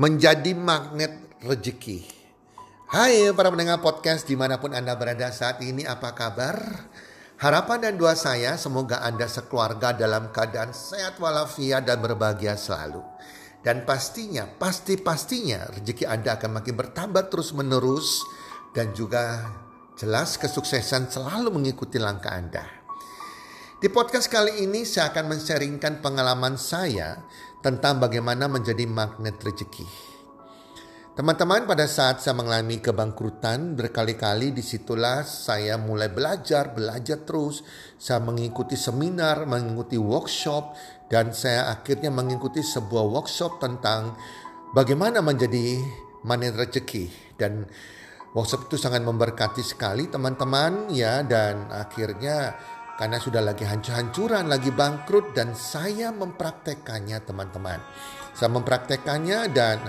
menjadi magnet rezeki. Hai para pendengar podcast di mana pun Anda berada saat ini apa kabar? Harapan dan doa saya semoga Anda sekeluarga dalam keadaan sehat walafiat dan berbahagia selalu. Dan pastinya, pasti-pastinya rezeki Anda akan makin bertambah terus menerus dan juga jelas kesuksesan selalu mengikuti langkah Anda. Di podcast kali ini saya akan men-sharingkan pengalaman saya tentang bagaimana menjadi magnet rezeki. Teman-teman pada saat saya mengalami kebangkrutan berkali-kali di situlah saya mulai belajar, belajar terus. Saya mengikuti seminar, mengikuti workshop dan saya akhirnya mengikuti sebuah workshop tentang bagaimana menjadi magnet rezeki. Dan workshop itu sangat memberkati sekali teman-teman ya dan akhirnya karena sudah lagi hancur-hancuran, lagi bangkrut dan saya mempraktekannya teman-teman. Saya mempraktekannya dan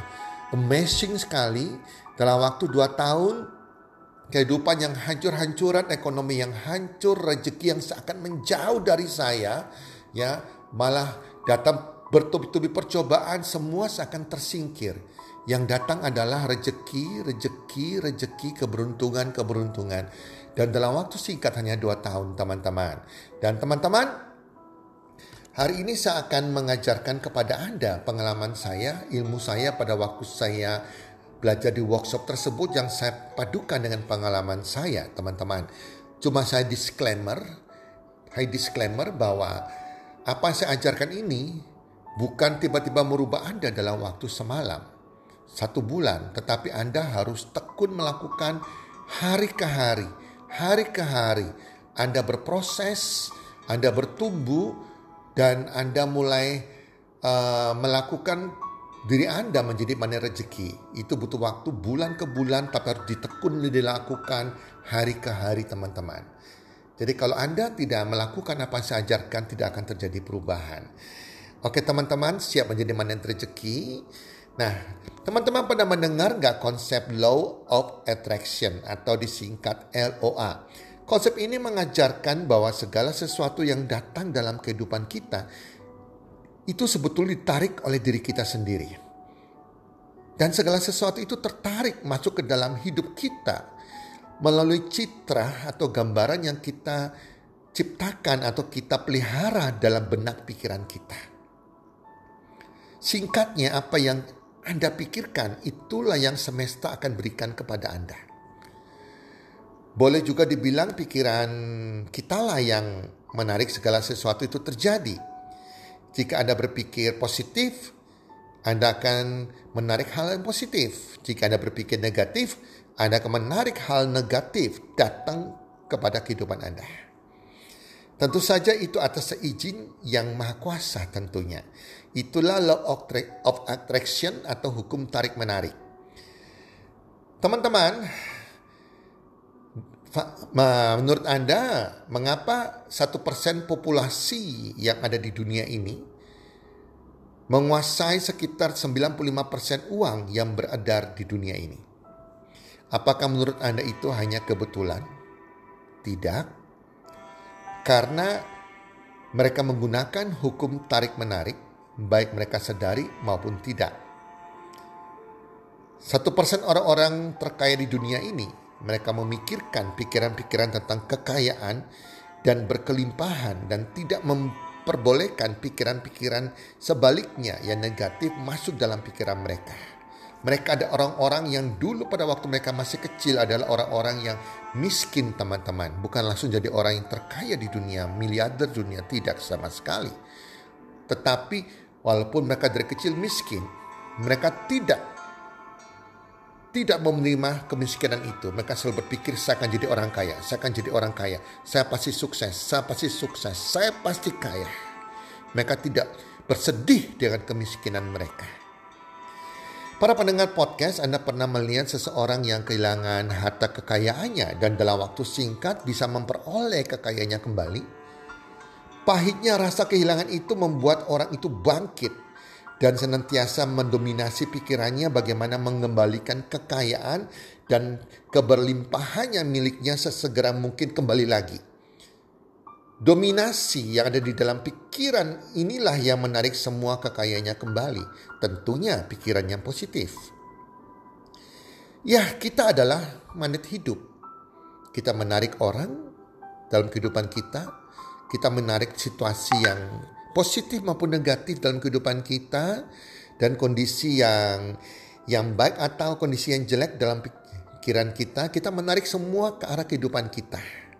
amazing sekali dalam waktu 2 tahun kehidupan yang hancur-hancuran, ekonomi yang hancur, rezeki yang seakan menjauh dari saya, ya malah datang bertubi-tubi percobaan semua seakan tersingkir. Yang datang adalah rezeki, rezeki, rezeki, keberuntungan, keberuntungan. Dan dalam waktu singkat hanya dua tahun teman-teman. Dan teman-teman, hari ini saya akan mengajarkan kepada Anda pengalaman saya, ilmu saya pada waktu saya belajar di workshop tersebut yang saya padukan dengan pengalaman saya teman-teman. Cuma saya disclaimer, high disclaimer bahwa apa yang saya ajarkan ini bukan tiba-tiba merubah Anda dalam waktu semalam, satu bulan, tetapi Anda harus tekun melakukan hari ke hari, hari ke hari Anda berproses, Anda bertumbuh, dan Anda mulai uh, melakukan diri Anda menjadi mana rezeki. Itu butuh waktu bulan ke bulan, tapi harus ditekun dilakukan hari ke hari teman-teman. Jadi kalau Anda tidak melakukan apa yang saya ajarkan, tidak akan terjadi perubahan. Oke teman-teman, siap menjadi mana rezeki. Nah, teman-teman pernah mendengar nggak konsep Law of Attraction atau disingkat LOA? Konsep ini mengajarkan bahwa segala sesuatu yang datang dalam kehidupan kita itu sebetulnya ditarik oleh diri kita sendiri. Dan segala sesuatu itu tertarik masuk ke dalam hidup kita melalui citra atau gambaran yang kita ciptakan atau kita pelihara dalam benak pikiran kita. Singkatnya apa yang anda pikirkan, itulah yang semesta akan berikan kepada Anda. Boleh juga dibilang pikiran kitalah yang menarik segala sesuatu itu terjadi. Jika Anda berpikir positif, Anda akan menarik hal yang positif. Jika Anda berpikir negatif, Anda akan menarik hal negatif datang kepada kehidupan Anda. Tentu saja itu atas seizin yang maha kuasa tentunya. Itulah law of attraction atau hukum tarik menarik. Teman-teman, menurut Anda mengapa satu persen populasi yang ada di dunia ini menguasai sekitar 95% uang yang beredar di dunia ini? Apakah menurut Anda itu hanya kebetulan? Tidak karena mereka menggunakan hukum tarik-menarik, baik mereka sadari maupun tidak. Satu persen orang-orang terkaya di dunia ini, mereka memikirkan pikiran-pikiran tentang kekayaan dan berkelimpahan dan tidak memperbolehkan pikiran-pikiran sebaliknya yang negatif masuk dalam pikiran mereka. Mereka ada orang-orang yang dulu pada waktu mereka masih kecil adalah orang-orang yang miskin teman-teman. Bukan langsung jadi orang yang terkaya di dunia, miliarder dunia, tidak sama sekali. Tetapi walaupun mereka dari kecil miskin, mereka tidak tidak menerima kemiskinan itu. Mereka selalu berpikir saya akan jadi orang kaya, saya akan jadi orang kaya, saya pasti sukses, saya pasti sukses, saya pasti kaya. Mereka tidak bersedih dengan kemiskinan mereka. Para pendengar podcast, Anda pernah melihat seseorang yang kehilangan harta kekayaannya dan dalam waktu singkat bisa memperoleh kekayaannya kembali? Pahitnya rasa kehilangan itu membuat orang itu bangkit dan senantiasa mendominasi pikirannya bagaimana mengembalikan kekayaan dan keberlimpahannya miliknya sesegera mungkin kembali lagi. Dominasi yang ada di dalam pikiran inilah yang menarik semua kekayaannya kembali. Tentunya pikiran yang positif. Ya, kita adalah magnet hidup. Kita menarik orang dalam kehidupan kita. Kita menarik situasi yang positif maupun negatif dalam kehidupan kita dan kondisi yang yang baik atau kondisi yang jelek dalam pikiran kita, kita menarik semua ke arah kehidupan kita.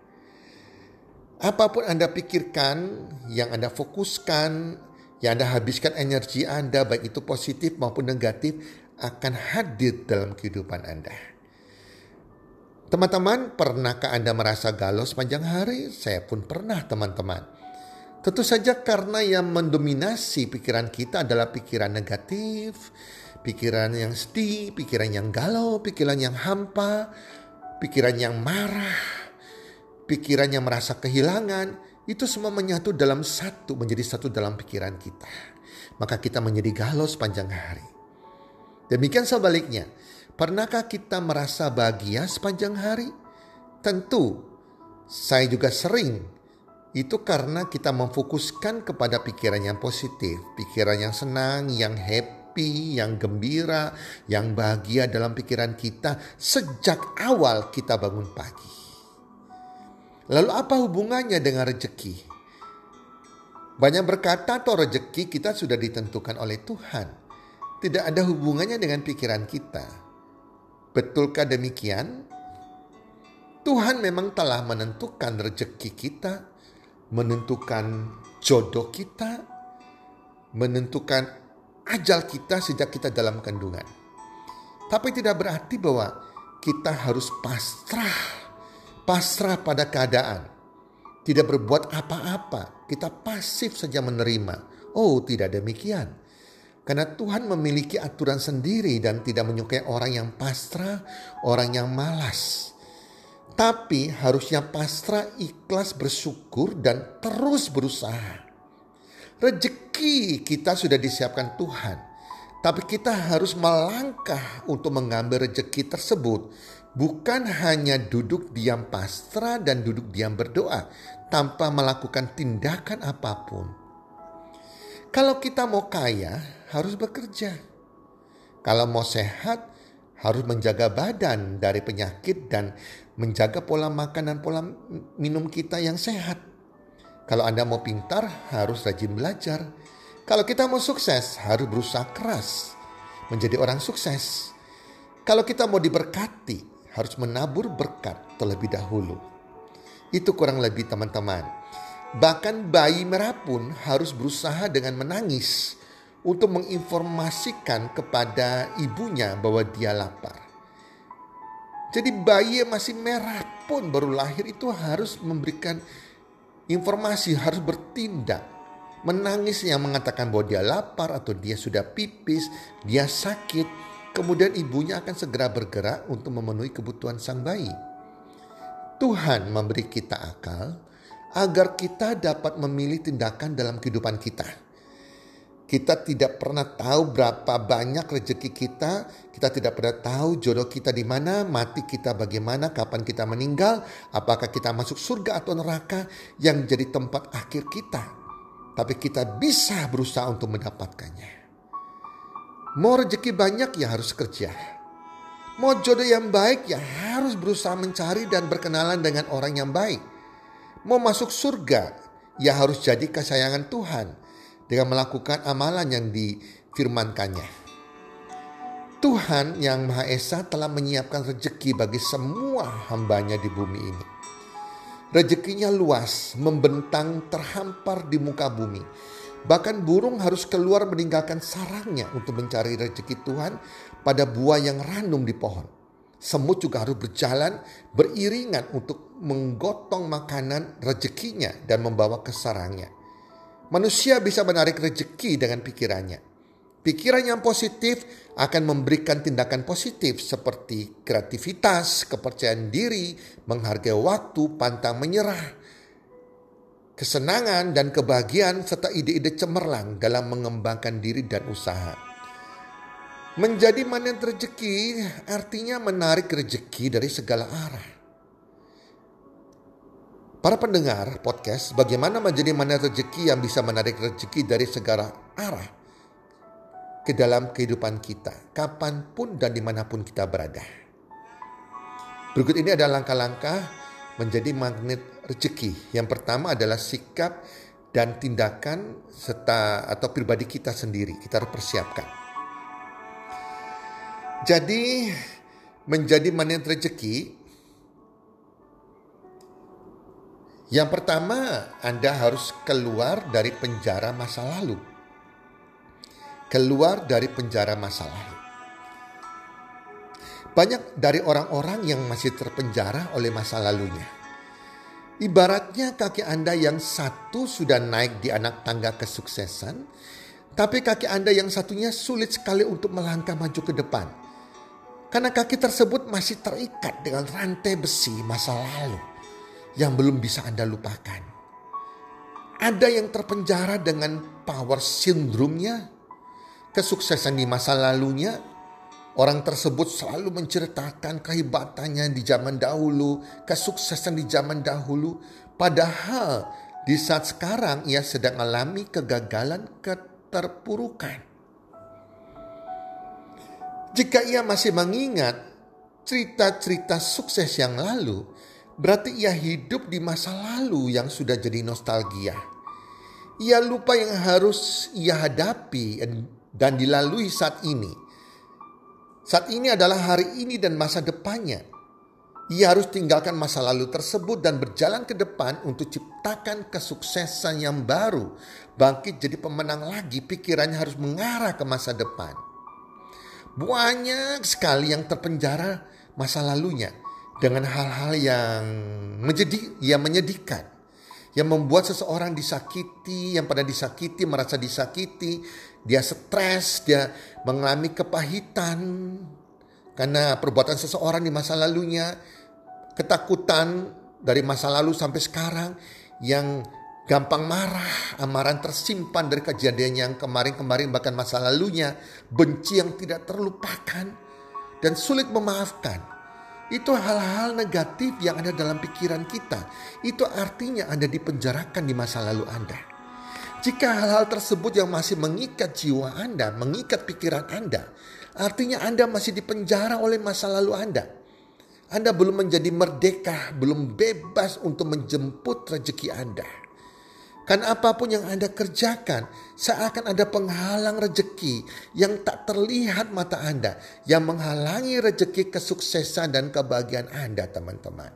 Apa pun Anda pikirkan, yang Anda fokuskan, yang Anda habiskan energi Anda, baik itu positif maupun negatif, akan hadir dalam kehidupan Anda. Teman-teman, pernahkah Anda merasa galau sepanjang hari? Saya pun pernah, teman-teman. Tentu saja karena yang mendominasi pikiran kita adalah pikiran negatif, pikiran yang sedih, pikiran yang galau, pikiran yang hampa, pikiran yang marah, pikiran yang merasa kehilangan, itu semua menyatu dalam satu, menjadi satu dalam pikiran kita. Maka kita menjadi galau sepanjang hari. Demikian sebaliknya, pernahkah kita merasa bahagia sepanjang hari? Tentu, saya juga sering. Itu karena kita memfokuskan kepada pikiran yang positif, pikiran yang senang, yang happy, yang gembira, yang bahagia dalam pikiran kita sejak awal kita bangun pagi. Lalu apa hubungannya dengan rejeki? Banyak berkata atau rejeki kita sudah ditentukan oleh Tuhan. Tidak ada hubungannya dengan pikiran kita. Betulkah demikian? Tuhan memang telah menentukan rejeki kita, menentukan jodoh kita, menentukan ajal kita sejak kita dalam kandungan. Tapi tidak berarti bahwa kita harus pasrah pasrah pada keadaan, tidak berbuat apa-apa, kita pasif saja menerima. Oh, tidak demikian. Karena Tuhan memiliki aturan sendiri dan tidak menyukai orang yang pasrah, orang yang malas. Tapi harusnya pasrah, ikhlas, bersyukur, dan terus berusaha. Rezeki kita sudah disiapkan Tuhan. Tapi kita harus melangkah untuk mengambil rezeki tersebut bukan hanya duduk diam pasrah dan duduk diam berdoa tanpa melakukan tindakan apa pun. Kalau kita mau kaya, harus bekerja. Kalau mau sehat, harus menjaga badan dari penyakit dan menjaga pola makan dan pola minum kita yang sehat. Kalau Anda mau pintar, harus rajin belajar. Kalau kita mau sukses, harus berusaha keras menjadi orang sukses. Kalau kita mau diberkati, harus menabur berkat terlebih dahulu. Itu kurang lebih teman-teman. Bahkan bayi merah pun harus berusaha dengan menangis untuk menginformasikan kepada ibunya bahwa dia lapar. Jadi bayi yang masih merah pun baru lahir itu harus memberikan informasi, harus bertindak. Menangis yang mengatakan bahwa dia lapar atau dia sudah pipis, dia sakit, Kemudian ibunya akan segera bergerak untuk memenuhi kebutuhan sang bayi. Tuhan memberi kita akal agar kita dapat memilih tindakan dalam kehidupan kita. Kita tidak pernah tahu berapa banyak rezeki kita, kita tidak pernah tahu jodoh kita di mana, mati kita bagaimana, kapan kita meninggal, apakah kita masuk surga atau neraka yang jadi tempat akhir kita. Tapi kita bisa berusaha untuk mendapatkannya. Mau rezeki banyak ya harus kerja. Mau jodoh yang baik ya harus berusaha mencari dan berkenalan dengan orang yang baik. Mau masuk surga ya harus jadi kesayangan Tuhan dengan melakukan amalan yang difirmankannya. Tuhan yang Maha Esa telah menyiapkan rezeki bagi semua hambanya di bumi ini. Rezekinya luas, membentang terhampar di muka bumi Bahkan burung harus keluar meninggalkan sarangnya untuk mencari rezeki Tuhan pada buah yang ranum di pohon. Semut juga harus berjalan beriringan untuk menggotong makanan rezekinya dan membawa ke sarangnya. Manusia bisa menarik rezeki dengan pikirannya. Pikiran yang positif akan memberikan tindakan positif seperti kreativitas, kepercayaan diri, menghargai waktu, pantang menyerah, kesenangan dan kebahagiaan serta ide-ide cemerlang dalam mengembangkan diri dan usaha. Menjadi manen rezeki artinya menarik rezeki dari segala arah. Para pendengar podcast, bagaimana menjadi mana rezeki yang bisa menarik rezeki dari segala arah ke dalam kehidupan kita, kapan pun dan di mana pun kita berada. Berikut ini adalah langkah-langkah menjadi magnet rezeki. Yang pertama adalah sikap dan tindakan serta atau pribadi kita sendiri. Kita harus persiapkan. Jadi menjadi magnet rezeki Yang pertama, Anda harus keluar dari penjara masa lalu. Keluar dari penjara masa lalu. Banyak dari orang-orang yang masih terpenjara oleh masa lalunya. Ibaratnya kaki Anda yang satu sudah naik di anak tangga kesuksesan, tapi kaki Anda yang satunya sulit sekali untuk melangkah maju ke depan. Karena kaki tersebut masih terikat dengan rantai besi masa lalu yang belum bisa Anda lupakan. Ada yang terpenjara dengan power syndrome-nya, kesuksesan di masa lalunya. Orang tersebut selalu menceritakan kehebatannya di zaman dahulu, kesuksesan di zaman dahulu. Padahal di saat sekarang ia sedang alami kegagalan, keterpurukan. Jika ia masih mengingat cerita-cerita sukses yang lalu, Berarti ia hidup di masa lalu yang sudah jadi nostalgia. Ia lupa yang harus ia hadapi dan dilalui saat ini. Saat ini adalah hari ini dan masa depannya. Ia harus tinggalkan masa lalu tersebut dan berjalan ke depan untuk ciptakan kesuksesan yang baru. Bangkit jadi pemenang lagi, pikirannya harus mengarah ke masa depan. Banyak sekali yang terpenjara masa lalunya dengan hal-hal yang menjadi yang menyedihkan yang membuat seseorang disakiti, yang pada disakiti merasa disakiti, dia stres, dia mengalami kepahitan karena perbuatan seseorang di masa lalunya, ketakutan dari masa lalu sampai sekarang yang gampang marah, amaran tersimpan dari kejadian yang kemarin-kemarin bahkan masa lalunya, benci yang tidak terlupakan dan sulit memaafkan. Itu hal-hal negatif yang ada dalam pikiran kita. Itu artinya Anda dipenjarakan di masa lalu Anda. Jika hal-hal tersebut yang masih mengikat jiwa Anda, mengikat pikiran Anda, artinya Anda masih dipenjara oleh masa lalu Anda. Anda belum menjadi merdeka, belum bebas untuk menjemput rezeki Anda. Kan apa pun yang Anda kerjakan seakan ada penghalang rejeki yang tak terlihat mata Anda yang menghalangi rejeki kesuksesan dan kebahagiaan Anda teman-teman.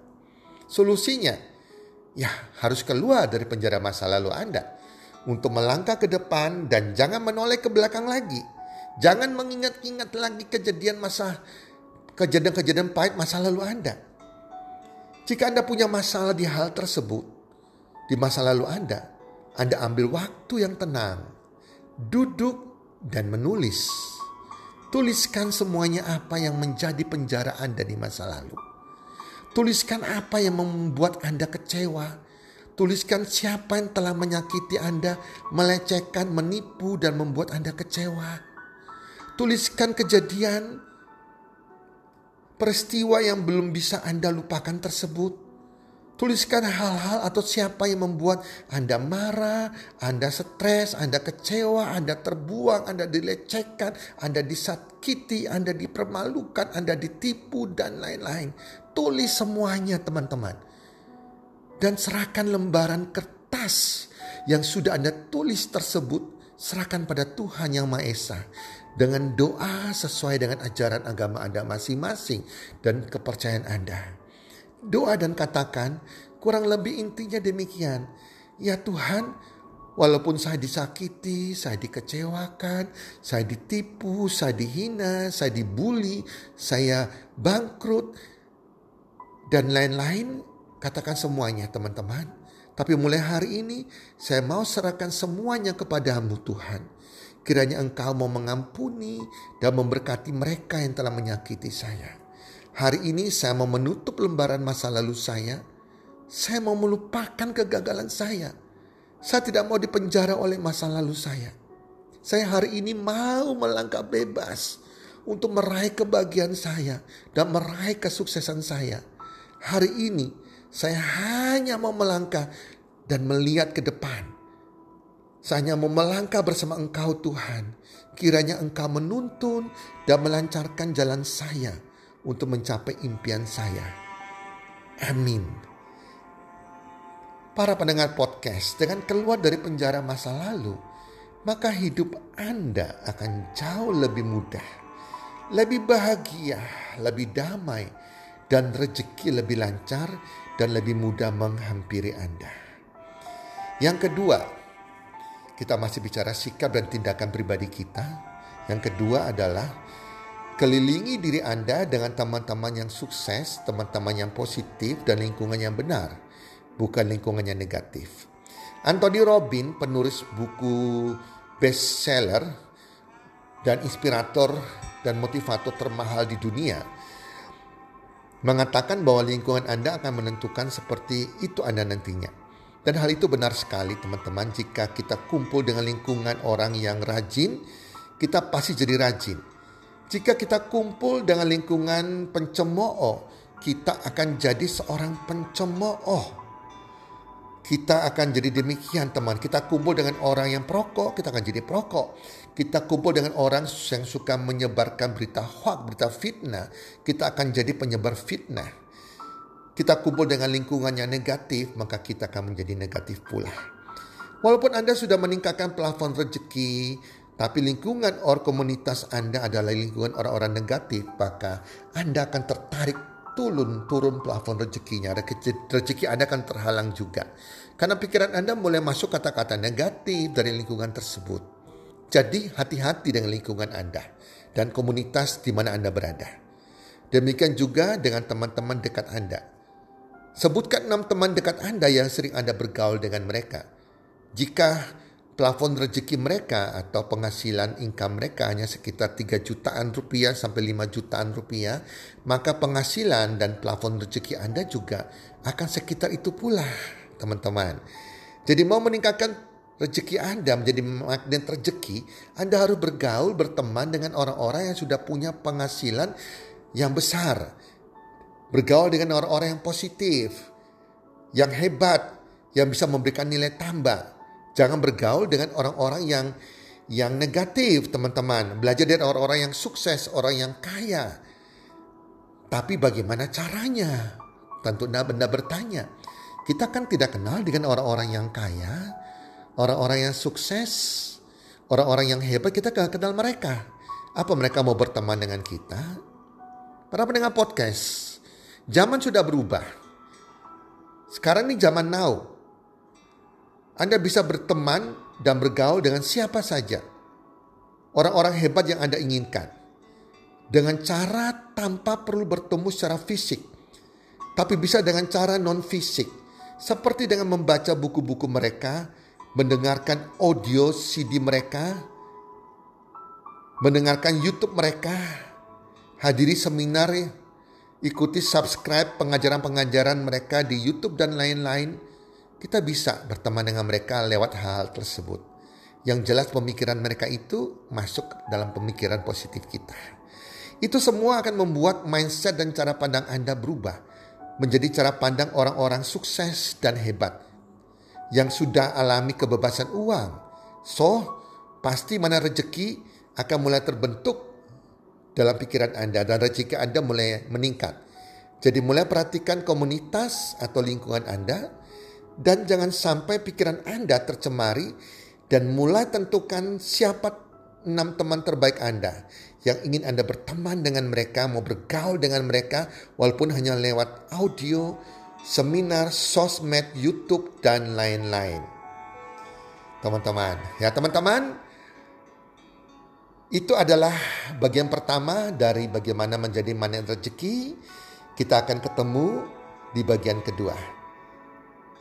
Solusinya ya harus keluar dari penjara masa lalu Anda untuk melangkah ke depan dan jangan menoleh ke belakang lagi. Jangan mengingat-ingat lagi kejadian masa kejadian-kejadian pahit masa lalu Anda. Jika Anda punya masalah di hal tersebut di masa lalu Anda, anda ambil waktu yang tenang, duduk dan menulis. Tuliskan semuanya apa yang menjadi penjara Anda di masa lalu. Tuliskan apa yang membuat Anda kecewa. Tuliskan siapa yang telah menyakiti Anda, melecehkan, menipu, dan membuat Anda kecewa. Tuliskan kejadian peristiwa yang belum bisa Anda lupakan tersebut. Tuliskan hal-hal atau siapa yang membuat Anda marah, Anda stres, Anda kecewa, Anda terbuang, Anda dilecehkan, Anda disakiti, Anda dipermalukan, Anda ditipu, dan lain-lain. Tulis semuanya teman-teman. Dan serahkan lembaran kertas yang sudah Anda tulis tersebut, serahkan pada Tuhan Yang Maha Esa. Dengan doa sesuai dengan ajaran agama Anda masing-masing dan kepercayaan Anda doa dan katakan kurang lebih intinya demikian. Ya Tuhan, walaupun saya disakiti, saya dikecewakan, saya ditipu, saya dihina, saya dibully, saya bangkrut, dan lain-lain, katakan semuanya teman-teman. Tapi mulai hari ini saya mau serahkan semuanya kepadamu Tuhan. Kiranya engkau mau mengampuni dan memberkati mereka yang telah menyakiti saya. Hari ini saya mau menutup lembaran masa lalu saya. Saya mau melupakan kegagalan saya. Saya tidak mau dipenjara oleh masa lalu saya. Saya hari ini mau melangkah bebas untuk meraih kebahagiaan saya dan meraih kesuksesan saya. Hari ini Saya hanya mau melangkah dan melihat ke depan. Saya hanya mau melangkah bersama Engkau Tuhan. Kiranya Engkau menuntun dan melancarkan jalan saya untuk mencapai impian saya. Amin. Para pendengar podcast, dengan keluar dari penjara masa lalu, maka hidup Anda akan jauh lebih mudah, lebih bahagia, lebih damai, dan rezeki lebih lancar dan lebih mudah menghampiri Anda. Yang kedua, kita masih bicara sikap dan tindakan pribadi kita. Yang kedua adalah kelilingi diri Anda dengan teman-teman yang sukses, teman-teman yang positif, dan lingkungan yang benar, bukan lingkungan yang negatif. Anthony Robin, penulis buku bestseller dan inspirator dan motivator termahal di dunia, mengatakan bahwa lingkungan Anda akan menentukan seperti itu Anda nantinya. Dan hal itu benar sekali teman-teman jika kita kumpul dengan lingkungan orang yang rajin, kita pasti jadi rajin. Jika kita kumpul dengan lingkungan pencemooh, kita akan jadi seorang pencemooh. Kita akan jadi demikian teman. Kita kumpul dengan orang yang perokok, kita akan jadi perokok. Kita kumpul dengan orang yang suka menyebarkan berita hoax, berita fitnah, kita akan jadi penyebar fitnah kita kumpul dengan lingkungan yang negatif, maka kita akan menjadi negatif pula. Walaupun Anda sudah meningkatkan plafon rezeki, tapi lingkungan or komunitas Anda adalah lingkungan orang-orang negatif, maka Anda akan tertarik turun turun plafon rezekinya. Rezeki Anda akan terhalang juga. Karena pikiran Anda mulai masuk kata-kata negatif dari lingkungan tersebut. Jadi hati-hati dengan lingkungan Anda dan komunitas di mana Anda berada. Demikian juga dengan teman-teman dekat Anda. Sebutkan enam teman dekat Anda yang sering Anda bergaul dengan mereka. Jika plafon rezeki mereka atau penghasilan income mereka hanya sekitar 3 jutaan rupiah sampai 5 jutaan rupiah, maka penghasilan dan plafon rezeki Anda juga akan sekitar itu pula, teman-teman. Jadi mau meningkatkan rezeki Anda menjadi magnet rezeki, Anda harus bergaul, berteman dengan orang-orang yang sudah punya penghasilan yang besar Bergaul dengan orang-orang yang positif, yang hebat, yang bisa memberikan nilai tambah. Jangan bergaul dengan orang-orang yang yang negatif, teman-teman. Belajar dari orang-orang yang sukses, orang yang kaya. Tapi bagaimana caranya? Tentu Anda bertanya. Kita kan tidak kenal dengan orang-orang yang kaya, orang-orang yang sukses, orang-orang yang hebat, kita gak kenal mereka. Apa mereka mau berteman dengan kita? Para pendengar podcast, Zaman sudah berubah. Sekarang ini zaman now. Anda bisa berteman dan bergaul dengan siapa saja. Orang-orang hebat yang Anda inginkan. Dengan cara tanpa perlu bertemu secara fisik. Tapi bisa dengan cara non fisik. Seperti dengan membaca buku-buku mereka, mendengarkan audio CD mereka, mendengarkan YouTube mereka, hadiri seminar ikuti subscribe pengajaran-pengajaran mereka di YouTube dan lain-lain, kita bisa berteman dengan mereka lewat hal tersebut. Yang jelas pemikiran mereka itu masuk dalam pemikiran positif kita. Itu semua akan membuat mindset dan cara pandang Anda berubah menjadi cara pandang orang-orang sukses dan hebat yang sudah alami kebebasan uang. So, pasti mana rezeki akan mulai terbentuk dalam pikiran Anda dan rezeki Anda mulai meningkat. Jadi mulai perhatikan komunitas atau lingkungan Anda dan jangan sampai pikiran Anda tercemari dan mulai tentukan siapa enam teman terbaik Anda yang ingin Anda berteman dengan mereka, mau bergaul dengan mereka walaupun hanya lewat audio, seminar, sosmed, YouTube dan lain-lain. Teman-teman, ya teman-teman, itu adalah bagian pertama dari bagaimana menjadi manen rezeki. Kita akan ketemu di bagian kedua.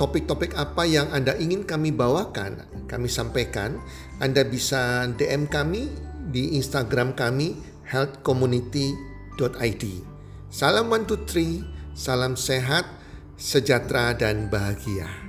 topik-topik apa yang Anda ingin kami bawakan, kami sampaikan, Anda bisa DM kami di Instagram kami healthcommunity.id. Salam one two three, salam sehat, sejahtera dan bahagia.